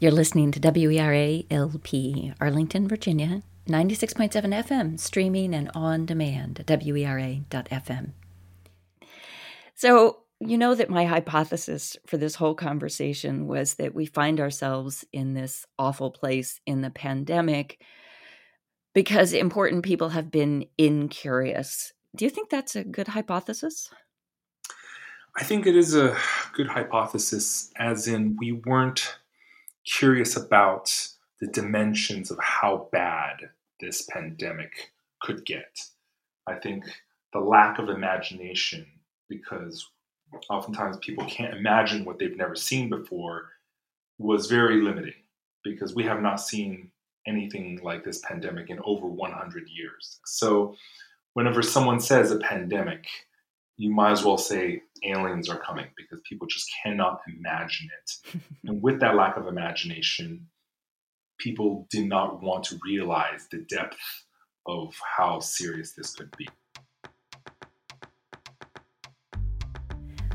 You're listening to WERA LP, Arlington, Virginia, 96.7 FM, streaming and on demand at WERA.FM. So, you know that my hypothesis for this whole conversation was that we find ourselves in this awful place in the pandemic because important people have been incurious. Do you think that's a good hypothesis? I think it is a good hypothesis, as in we weren't curious about the dimensions of how bad this pandemic could get. I think the lack of imagination, because oftentimes people can't imagine what they've never seen before, was very limiting because we have not seen anything like this pandemic in over 100 years. So, whenever someone says a pandemic, you might as well say aliens are coming because people just cannot imagine it. and with that lack of imagination, people did not want to realize the depth of how serious this could be.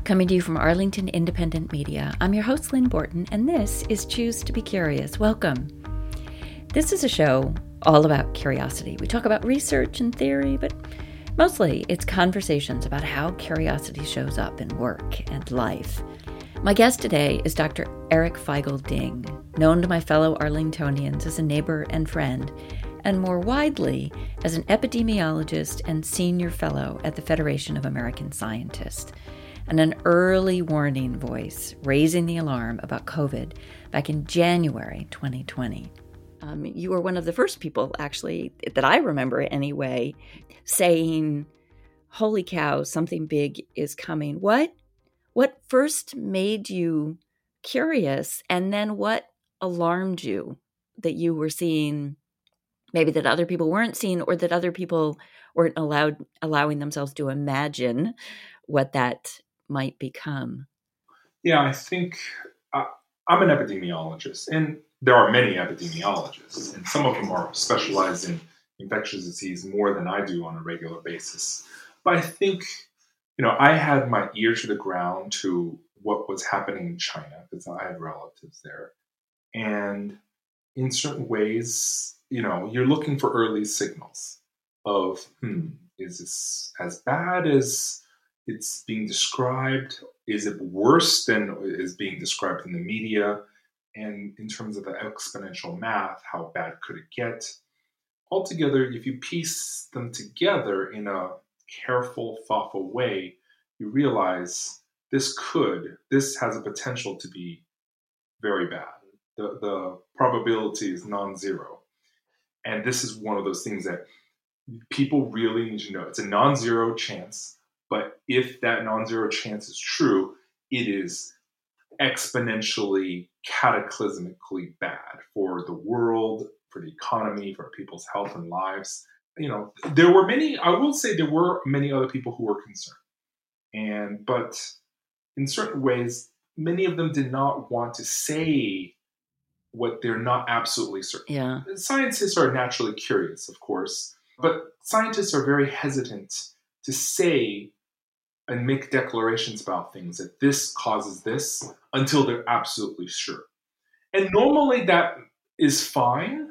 Coming to you from Arlington Independent Media, I'm your host, Lynn Borton, and this is Choose to Be Curious. Welcome. This is a show all about curiosity. We talk about research and theory, but Mostly, it's conversations about how curiosity shows up in work and life. My guest today is Dr. Eric Feigl Ding, known to my fellow Arlingtonians as a neighbor and friend, and more widely as an epidemiologist and senior fellow at the Federation of American Scientists, and an early warning voice raising the alarm about COVID back in January 2020. Um, you were one of the first people, actually, that I remember anyway, saying, "Holy cow, something big is coming." What what first made you curious, and then what alarmed you that you were seeing, maybe that other people weren't seeing, or that other people weren't allowed allowing themselves to imagine what that might become? Yeah, I think uh, I'm an epidemiologist, and there are many epidemiologists, and some of them are specialized in infectious disease more than I do on a regular basis. But I think, you know, I had my ear to the ground to what was happening in China because I have relatives there. And in certain ways, you know, you're looking for early signals of, hmm, is this as bad as it's being described? Is it worse than is being described in the media? and in terms of the exponential math, how bad could it get? Altogether, if you piece them together in a careful, thoughtful way, you realize this could, this has a potential to be very bad. The, the probability is non zero. And this is one of those things that people really need to know. It's a non zero chance, if that non zero chance is true, it is exponentially cataclysmically bad for the world, for the economy, for people's health and lives. You know, there were many, I will say there were many other people who were concerned. And, but in certain ways, many of them did not want to say what they're not absolutely certain. Yeah. Scientists are naturally curious, of course, but scientists are very hesitant to say and make declarations about things that this causes this until they're absolutely sure. And normally that is fine,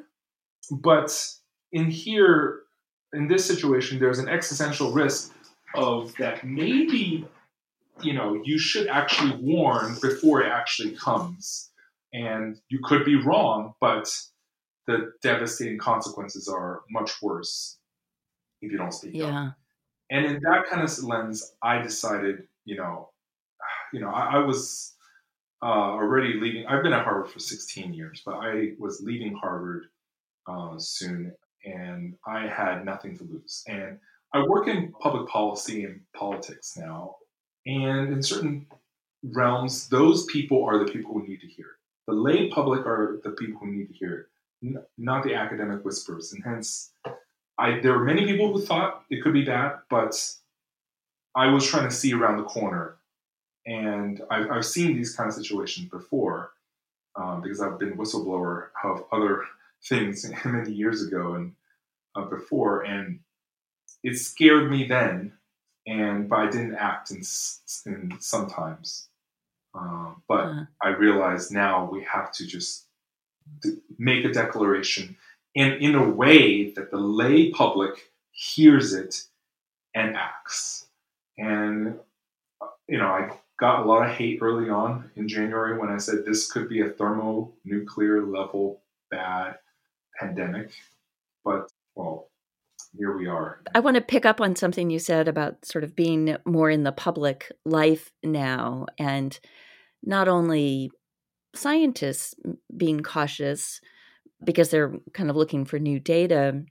but in here, in this situation, there's an existential risk of that maybe, you know, you should actually warn before it actually comes. And you could be wrong, but the devastating consequences are much worse if you don't speak yeah. up. And in that kind of lens, I decided, you know, you know, I, I was uh, already leaving. I've been at Harvard for 16 years, but I was leaving Harvard uh, soon, and I had nothing to lose. And I work in public policy and politics now, and in certain realms, those people are the people who need to hear it. The lay public are the people who need to hear it, not the academic whispers. And hence, I there were many people who thought it could be bad, but I was trying to see around the corner, and I've, I've seen these kind of situations before um, because I've been whistleblower of other things many years ago and uh, before, and it scared me then, and but I didn't act in, in sometimes. Um, but uh-huh. I realize now we have to just make a declaration and in a way that the lay public hears it and acts. And, you know, I got a lot of hate early on in January when I said this could be a thermonuclear level bad pandemic. But, well, here we are. I want to pick up on something you said about sort of being more in the public life now and not only scientists being cautious because they're kind of looking for new data,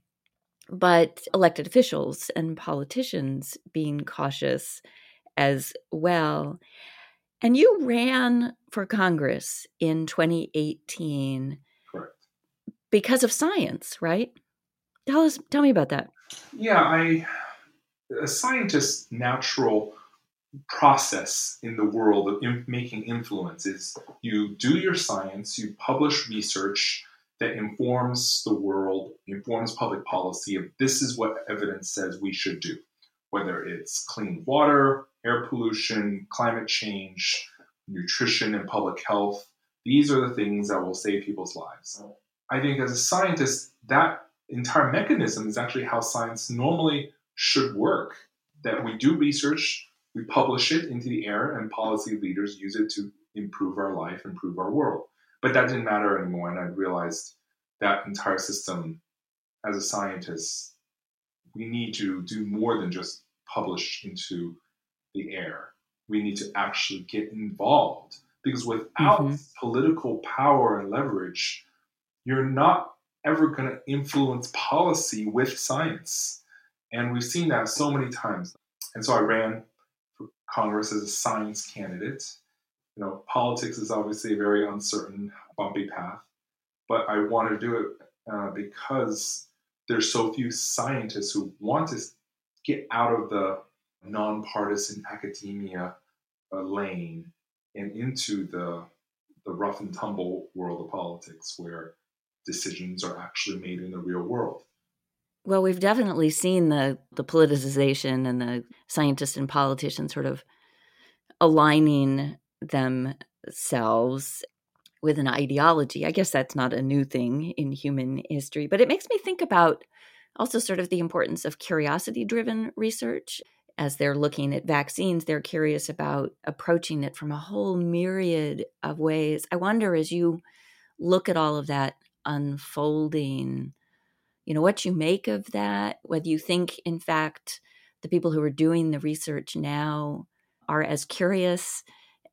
but elected officials and politicians being cautious as well. And you ran for Congress in 2018 Correct. because of science, right? Tell us tell me about that. Yeah, I a scientist's natural process in the world of in, making influence is you do your science, you publish research that informs the world, informs public policy of this is what evidence says we should do, whether it's clean water, air pollution, climate change, nutrition, and public health. These are the things that will save people's lives. I think as a scientist, that entire mechanism is actually how science normally should work. That we do research, we publish it into the air, and policy leaders use it to improve our life, improve our world. But that didn't matter anymore, and I realized that entire system, as a scientist, we need to do more than just publish into the air. We need to actually get involved because without mm-hmm. political power and leverage, you're not ever going to influence policy with science. And we've seen that so many times. And so I ran for Congress as a science candidate. You know, politics is obviously a very uncertain, bumpy path, but I want to do it uh, because there's so few scientists who want to get out of the nonpartisan academia uh, lane and into the the rough and tumble world of politics where decisions are actually made in the real world. Well, we've definitely seen the the politicization and the scientists and politicians sort of aligning themselves with an ideology. I guess that's not a new thing in human history, but it makes me think about also sort of the importance of curiosity driven research. As they're looking at vaccines, they're curious about approaching it from a whole myriad of ways. I wonder as you look at all of that unfolding, you know, what you make of that, whether you think, in fact, the people who are doing the research now are as curious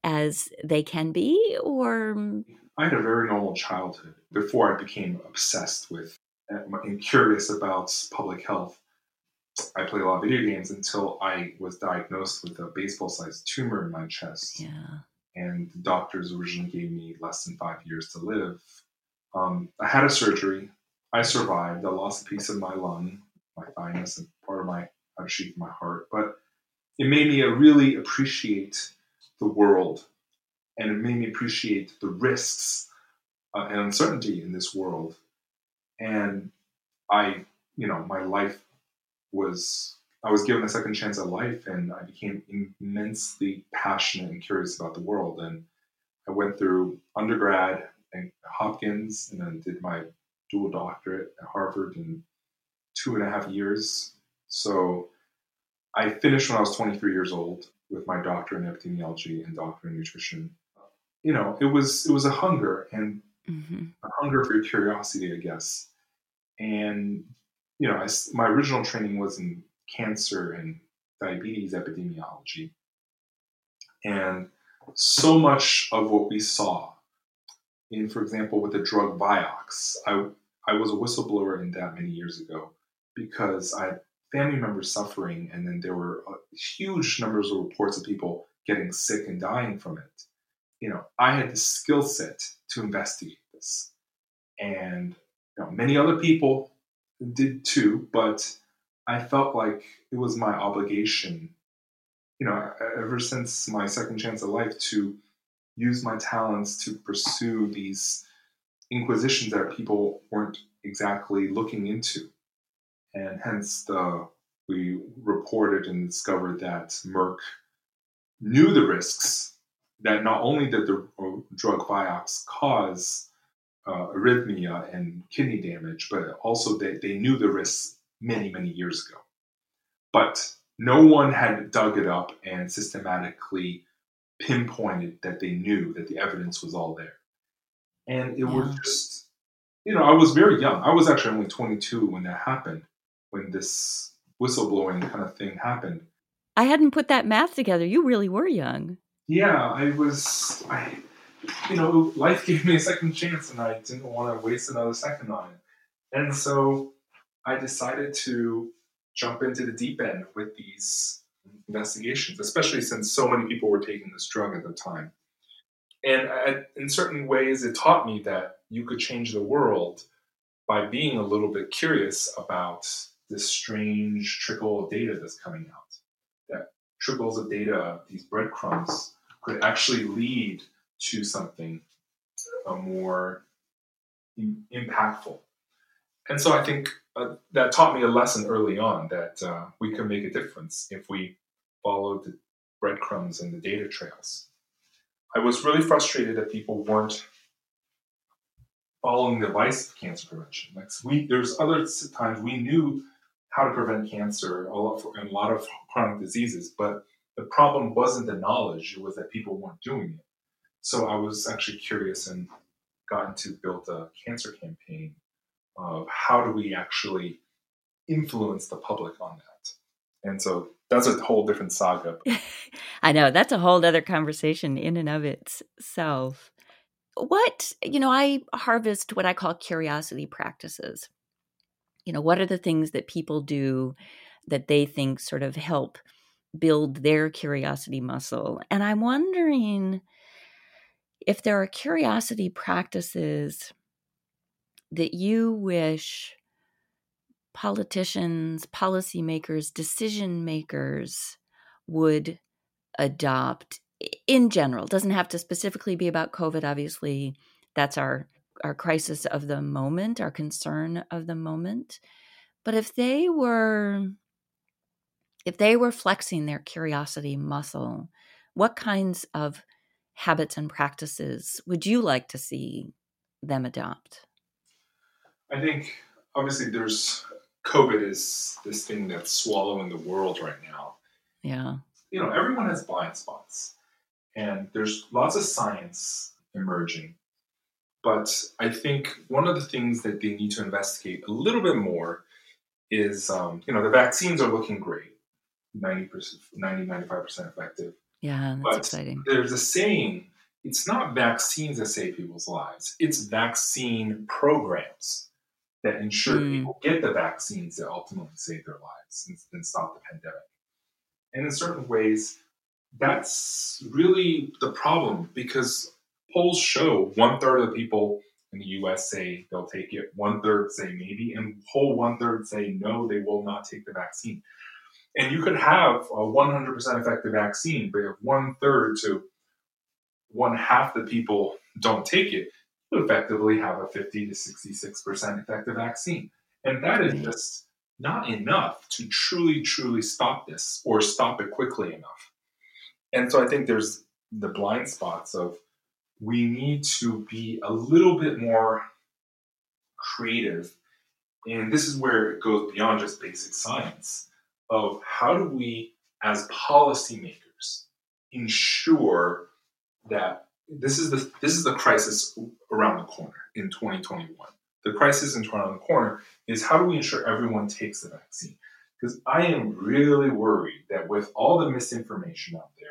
as they can be, or I had a very normal childhood before I became obsessed with and curious about public health. I played a lot of video games until I was diagnosed with a baseball sized tumor in my chest. Yeah. And the doctors originally gave me less than five years to live. Um, I had a surgery. I survived. I lost a piece of my lung, my thymus, and part of my of my heart. But it made me really appreciate the world and it made me appreciate the risks uh, and uncertainty in this world. And I, you know, my life was I was given a second chance at life, and I became immensely passionate and curious about the world. And I went through undergrad at Hopkins, and then did my dual doctorate at Harvard in two and a half years. So I finished when I was 23 years old with my doctor in epidemiology and doctor in nutrition you know, it was it was a hunger and mm-hmm. a hunger for curiosity, I guess. And you know, I, my original training was in cancer and diabetes epidemiology, and so much of what we saw in, for example, with the drug Vioxx, I I was a whistleblower in that many years ago because I family members suffering, and then there were uh, huge numbers of reports of people getting sick and dying from it you know, I had the skill set to investigate this. And you know, many other people did too, but I felt like it was my obligation, you know, ever since my second chance at life to use my talents to pursue these inquisitions that people weren't exactly looking into. And hence the we reported and discovered that Merck knew the risks that not only did the drug Vioxx cause uh, arrhythmia and kidney damage, but also they, they knew the risks many, many years ago. But no one had dug it up and systematically pinpointed that they knew that the evidence was all there. And it yeah. was just, you know, I was very young. I was actually only 22 when that happened, when this whistleblowing kind of thing happened. I hadn't put that math together. You really were young. Yeah, I was. I, you know, life gave me a second chance, and I didn't want to waste another second on it. And so I decided to jump into the deep end with these investigations, especially since so many people were taking this drug at the time. And I, in certain ways, it taught me that you could change the world by being a little bit curious about this strange trickle of data that's coming out. That trickles of data, these breadcrumbs, could actually lead to something more in, impactful. And so I think uh, that taught me a lesson early on that uh, we can make a difference if we follow the breadcrumbs and the data trails. I was really frustrated that people weren't following the advice of cancer prevention. Like we, there's other times we knew how to prevent cancer and a lot of chronic diseases, but the problem wasn't the knowledge; it was that people weren't doing it. So I was actually curious and got to build a cancer campaign of how do we actually influence the public on that. And so that's a whole different saga. I know that's a whole other conversation in and of itself. What, you know, I harvest what I call curiosity practices. You know, what are the things that people do that they think sort of help build their curiosity muscle? And I'm wondering if there are curiosity practices that you wish politicians, policymakers, decision makers would adopt in general. It doesn't have to specifically be about COVID, obviously. That's our our crisis of the moment, our concern of the moment. But if they were if they were flexing their curiosity muscle, what kinds of habits and practices would you like to see them adopt? I think obviously there's COVID is this thing that's swallowing the world right now. Yeah. You know, everyone has blind spots, and there's lots of science emerging. But I think one of the things that they need to investigate a little bit more is, um, you know, the vaccines are looking great 90%, 90, 95% effective. Yeah, that's but exciting. There's a saying it's not vaccines that save people's lives, it's vaccine programs that ensure mm. people get the vaccines that ultimately save their lives and, and stop the pandemic. And in certain ways, that's really the problem because polls show one third of the people in the US say they'll take it, one third say maybe, and whole one third say no, they will not take the vaccine. And you could have a 100% effective vaccine, but if one third to one half the people don't take it, you effectively have a 50 to 66% effective vaccine. And that is just not enough to truly, truly stop this or stop it quickly enough. And so I think there's the blind spots of we need to be a little bit more creative. And this is where it goes beyond just basic science of how do we, as policymakers, ensure that this is the this is the crisis around the corner in 2021. The crisis in around the corner is how do we ensure everyone takes the vaccine? Because I am really worried that with all the misinformation out there,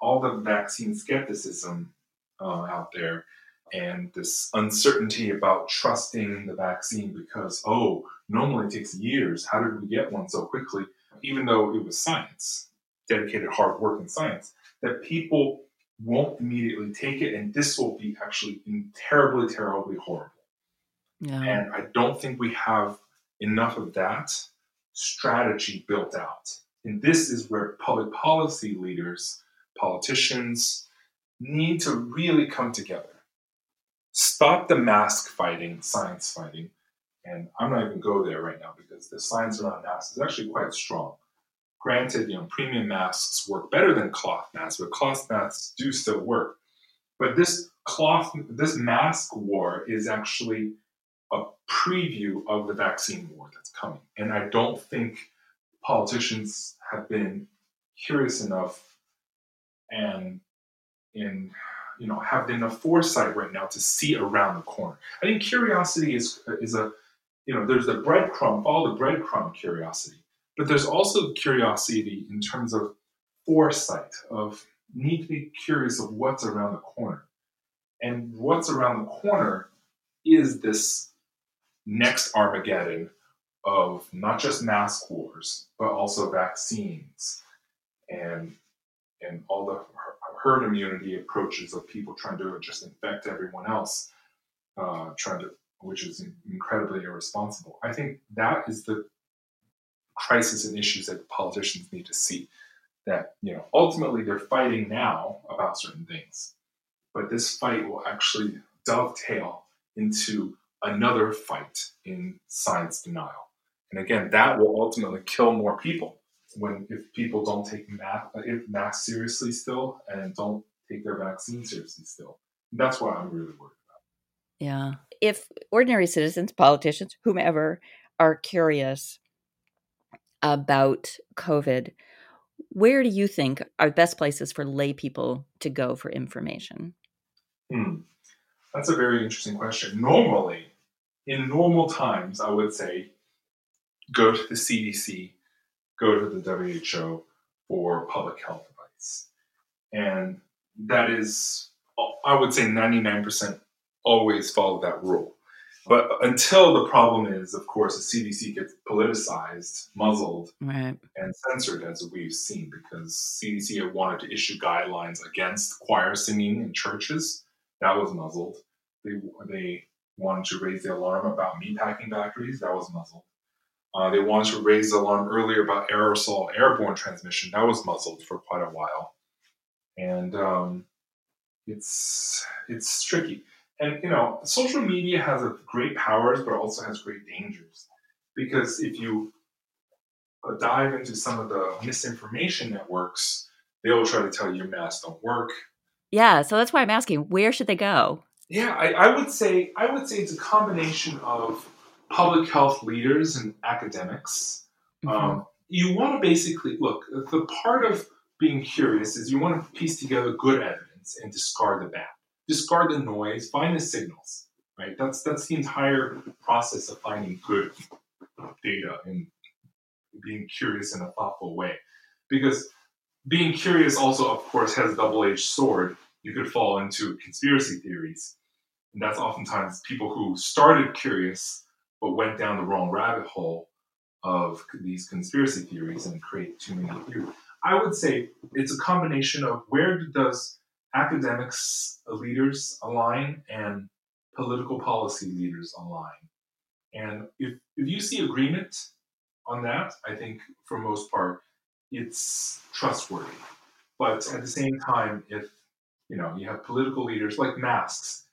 all the vaccine skepticism uh, out there, and this uncertainty about trusting the vaccine because oh, normally it takes years. How did we get one so quickly? Even though it was science, dedicated hard work in science, that people won't immediately take it, and this will be actually terribly, terribly horrible. Yeah. And I don't think we have enough of that strategy built out. And this is where public policy leaders, politicians, need to really come together. Stop the mask fighting, science fighting. And I'm not even go there right now because the science around masks is actually quite strong. Granted, you know, premium masks work better than cloth masks, but cloth masks do still work. But this cloth, this mask war is actually a preview of the vaccine war that's coming. And I don't think politicians have been curious enough and in you know have enough foresight right now to see around the corner. I think curiosity is is a you know there's the breadcrumb, follow the breadcrumb curiosity, but there's also curiosity in terms of foresight of need to be curious of what's around the corner. And what's around the corner is this next Armageddon of not just mask wars, but also vaccines and and all the herd immunity approaches of people trying to just infect everyone else, uh, trying to, which is incredibly irresponsible. I think that is the crisis and issues that politicians need to see. That you know, ultimately they're fighting now about certain things, but this fight will actually dovetail into another fight in science denial. And again, that will ultimately kill more people when if people don't take math, if math seriously still and don't take their vaccine seriously still. That's what I'm really worried about. Yeah. If ordinary citizens, politicians, whomever are curious about COVID, where do you think are best places for lay people to go for information? Hmm. That's a very interesting question. Normally, in normal times, I would say go to the CDC, go to the WHO for public health advice. And that is, I would say 99% always follow that rule. But until the problem is, of course, the CDC gets politicized, muzzled, right. and censored, as we've seen, because CDC had wanted to issue guidelines against choir singing in churches. That was muzzled. They, they wanted to raise the alarm about meatpacking factories. That was muzzled. Uh, they wanted to raise the alarm earlier about aerosol airborne transmission. That was muzzled for quite a while, and um, it's it's tricky. And you know, social media has great powers, but also has great dangers because if you uh, dive into some of the misinformation networks, they will try to tell you masks don't work. Yeah, so that's why I'm asking, where should they go? Yeah, I, I would say I would say it's a combination of public health leaders and academics. Mm-hmm. Um, you want to basically look, the part of being curious is you want to piece together good evidence and discard the bad. Discard the noise, find the signals, right? That's that's the entire process of finding good data and being curious in a thoughtful way. Because being curious also, of course, has a double-edged sword. You could fall into conspiracy theories. And that's oftentimes people who started curious but went down the wrong rabbit hole of these conspiracy theories and create too many theories. I would say it's a combination of where does academics leaders align and political policy leaders align. And if, if you see agreement on that, I think for most part, it's trustworthy. But at the same time, if you know you have political leaders like masks,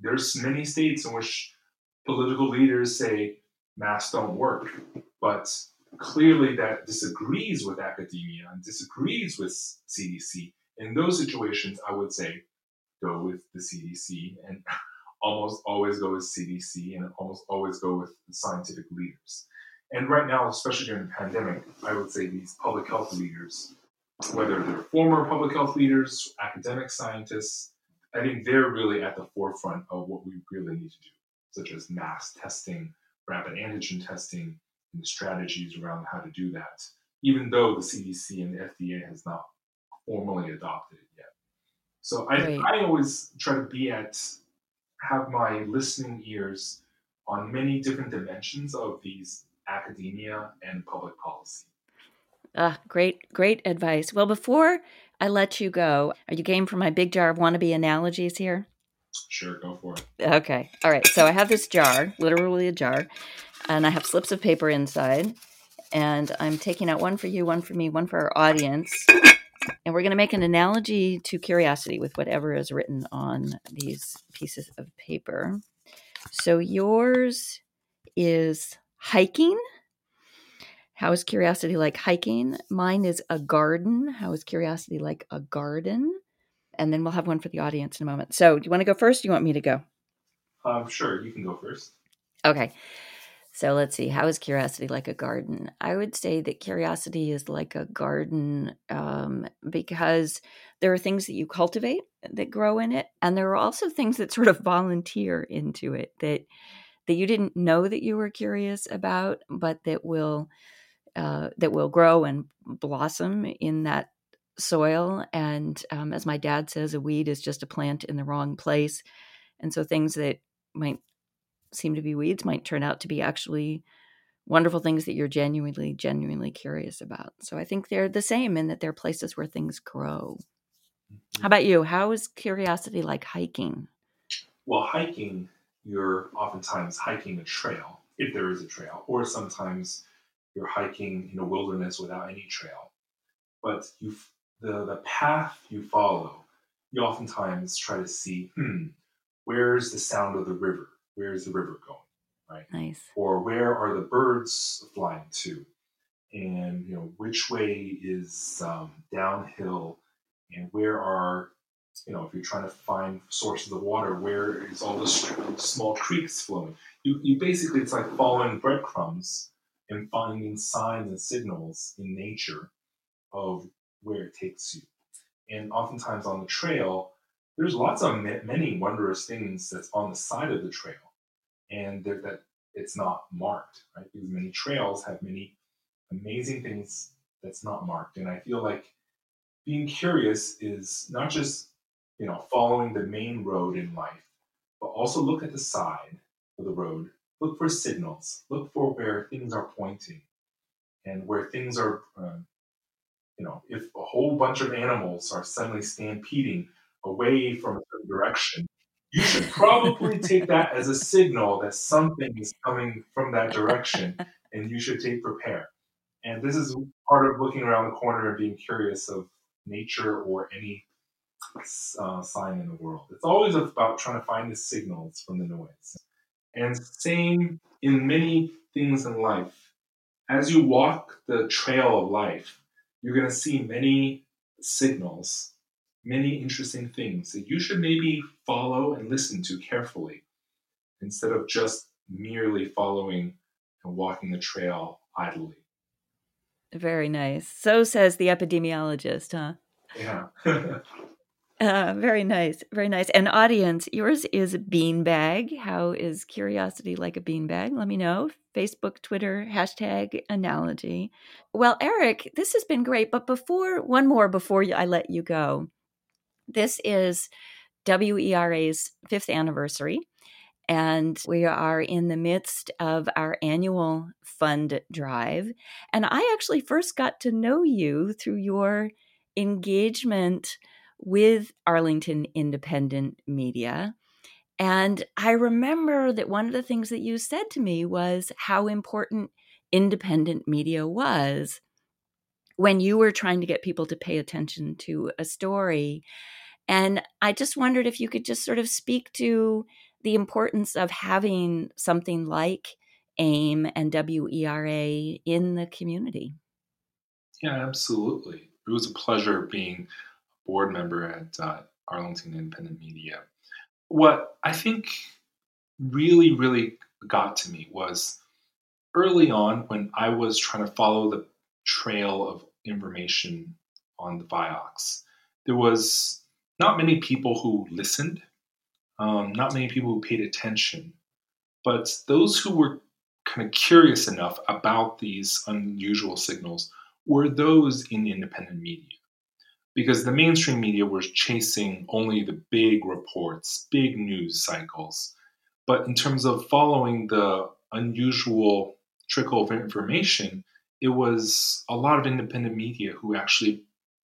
there's many states in which political leaders say masks don't work, but clearly that disagrees with academia and disagrees with CDC. In those situations, I would say go with the CDC and almost always go with CDC and almost always go with the scientific leaders. And right now, especially during the pandemic, I would say these public health leaders, whether they're former public health leaders, academic scientists, I think they're really at the forefront of what we really need to do such as mass testing, rapid antigen testing, and the strategies around how to do that, even though the CDC and the FDA has not formally adopted it yet. So I, right. I always try to be at, have my listening ears on many different dimensions of these academia and public policy. Uh, great, great advice. Well, before I let you go, are you game for my big jar of wannabe analogies here? Sure, go for it. Okay. All right. So I have this jar, literally a jar, and I have slips of paper inside. And I'm taking out one for you, one for me, one for our audience. And we're going to make an analogy to curiosity with whatever is written on these pieces of paper. So yours is hiking. How is curiosity like hiking? Mine is a garden. How is curiosity like a garden? And then we'll have one for the audience in a moment. So, do you want to go first? do you want me to go? Um, sure, you can go first. Okay. So let's see. How is curiosity like a garden? I would say that curiosity is like a garden um, because there are things that you cultivate that grow in it, and there are also things that sort of volunteer into it that that you didn't know that you were curious about, but that will uh, that will grow and blossom in that soil. And um, as my dad says, a weed is just a plant in the wrong place, and so things that might seem to be weeds might turn out to be actually wonderful things that you're genuinely genuinely curious about. So i think they're the same in that they're places where things grow. How about you? How is curiosity like hiking? Well hiking you're oftentimes hiking a trail if there is a trail or sometimes you're hiking in a wilderness without any trail. But you the, the path you follow you oftentimes try to see hmm where's the sound of the river where is the river going, right? Nice. Or where are the birds flying to? And you know which way is um, downhill, and where are you know if you're trying to find sources of water, where is all the small creeks flowing? You, you basically it's like following breadcrumbs and finding signs and signals in nature of where it takes you. And oftentimes on the trail, there's lots of many wondrous things that's on the side of the trail and that it's not marked, right? Because many trails have many amazing things that's not marked. And I feel like being curious is not just, you know, following the main road in life, but also look at the side of the road, look for signals, look for where things are pointing and where things are, um, you know, if a whole bunch of animals are suddenly stampeding away from a direction, you should probably take that as a signal that something is coming from that direction and you should take prepare. And this is part of looking around the corner and being curious of nature or any uh, sign in the world. It's always about trying to find the signals from the noise. And same in many things in life. As you walk the trail of life, you're going to see many signals many interesting things that you should maybe follow and listen to carefully instead of just merely following and walking the trail idly. Very nice. So says the epidemiologist, huh? Yeah. uh, very nice. Very nice. And audience, yours is beanbag. How is curiosity like a beanbag? Let me know. Facebook, Twitter, hashtag analogy. Well, Eric, this has been great. But before, one more before I let you go. This is WERA's fifth anniversary, and we are in the midst of our annual fund drive. And I actually first got to know you through your engagement with Arlington Independent Media. And I remember that one of the things that you said to me was how important independent media was when you were trying to get people to pay attention to a story. And I just wondered if you could just sort of speak to the importance of having something like AIM and WERA in the community. Yeah, absolutely. It was a pleasure being board member at uh, Arlington Independent Media. What I think really, really got to me was early on when I was trying to follow the trail of information on the Vioxx, there was not many people who listened, um, not many people who paid attention, but those who were kind of curious enough about these unusual signals were those in independent media. Because the mainstream media was chasing only the big reports, big news cycles. But in terms of following the unusual trickle of information, it was a lot of independent media who actually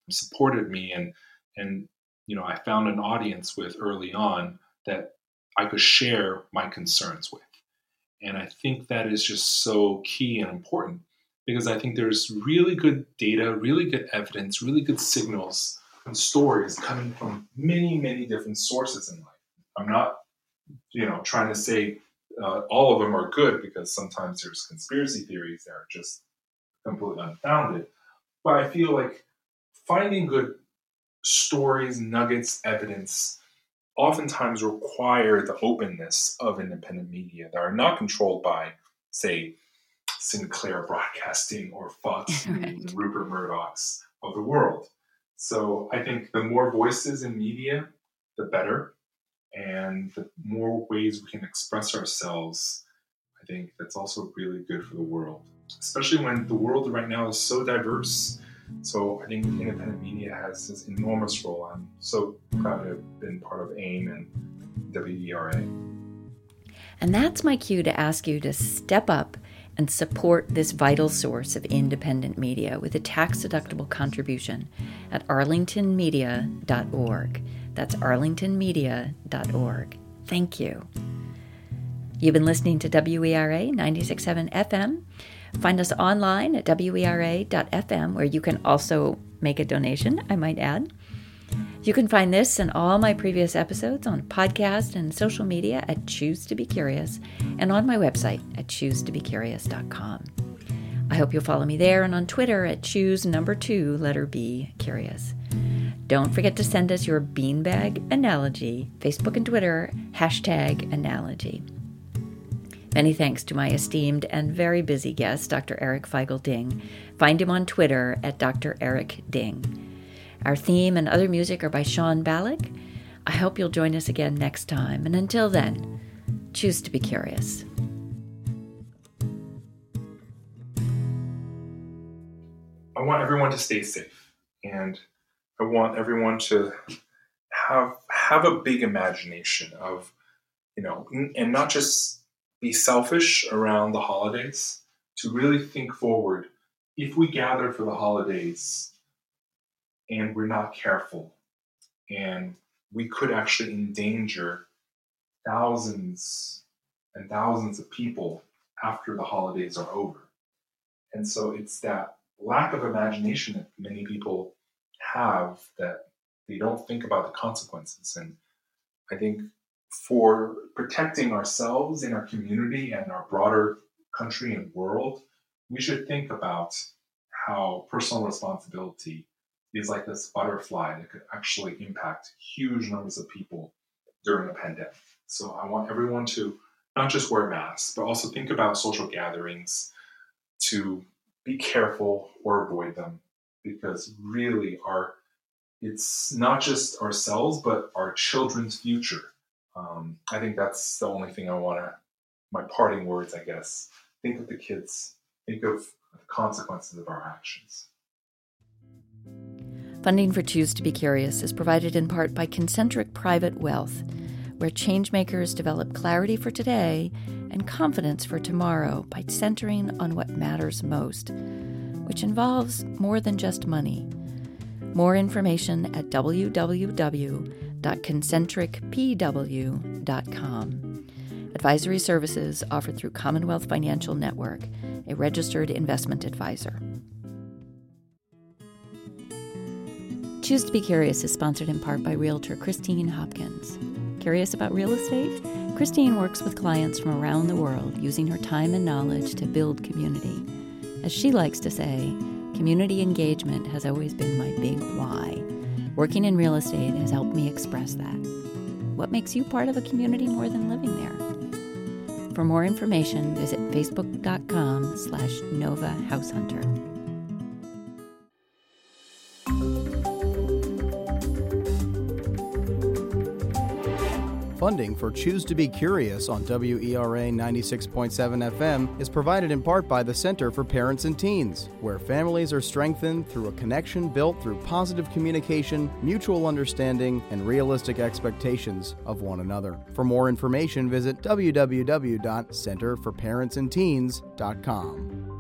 supported me and and you know I found an audience with early on that I could share my concerns with. And I think that is just so key and important because I think there's really good data, really good evidence, really good signals and stories coming from many, many different sources in life. I'm not, you know, trying to say uh, all of them are good because sometimes there's conspiracy theories that are just completely unfounded. But I feel like finding good stories, nuggets, evidence oftentimes require the openness of independent media that are not controlled by, say, Sinclair Broadcasting or Fox right. News, Rupert Murdoch's of the world. So I think the more voices in media, the better. And the more ways we can express ourselves, I think that's also really good for the world, especially when the world right now is so diverse. So I think independent media has this enormous role. I'm so proud to have been part of AIM and WERA. And that's my cue to ask you to step up and support this vital source of independent media with a tax deductible contribution at arlingtonmedia.org. That's arlingtonmedia.org. Thank you. You've been listening to WERA 967 FM. Find us online at wera.fm, where you can also make a donation, I might add. You can find this and all my previous episodes on podcast and social media at Choose to Be Curious and on my website at choosetobecurious.com. I hope you'll follow me there and on Twitter at choose number two, letter B, curious. Don't forget to send us your beanbag analogy, Facebook and Twitter, hashtag analogy. Many thanks to my esteemed and very busy guest, Dr. Eric Feigl Ding. Find him on Twitter at Dr. Eric Ding. Our theme and other music are by Sean Ballack. I hope you'll join us again next time, and until then, choose to be curious. I want everyone to stay safe, and I want everyone to have have a big imagination of, you know, and not just be selfish around the holidays. To really think forward. If we gather for the holidays and we're not careful. And we could actually endanger thousands and thousands of people after the holidays are over. And so it's that lack of imagination that many people have that they don't think about the consequences. And I think for protecting ourselves in our community and our broader country and world, we should think about how personal responsibility is like this butterfly that could actually impact huge numbers of people during a pandemic. So I want everyone to not just wear masks, but also think about social gatherings to be careful or avoid them because really our it's not just ourselves but our children's future. Um, i think that's the only thing i want to my parting words i guess. Think of the kids think of the consequences of our actions Funding for Choose to Be Curious is provided in part by Concentric Private Wealth, where changemakers develop clarity for today and confidence for tomorrow by centering on what matters most, which involves more than just money. More information at www.concentricpw.com. Advisory services offered through Commonwealth Financial Network, a registered investment advisor. Choose to Be Curious is sponsored in part by Realtor Christine Hopkins. Curious about real estate? Christine works with clients from around the world using her time and knowledge to build community. As she likes to say, community engagement has always been my big why. Working in real estate has helped me express that. What makes you part of a community more than living there? For more information, visit facebook.com slash Nova House Hunter. Funding for Choose to Be Curious on WERA 96.7 FM is provided in part by the Center for Parents and Teens, where families are strengthened through a connection built through positive communication, mutual understanding, and realistic expectations of one another. For more information, visit www.centerforparentsandteens.com.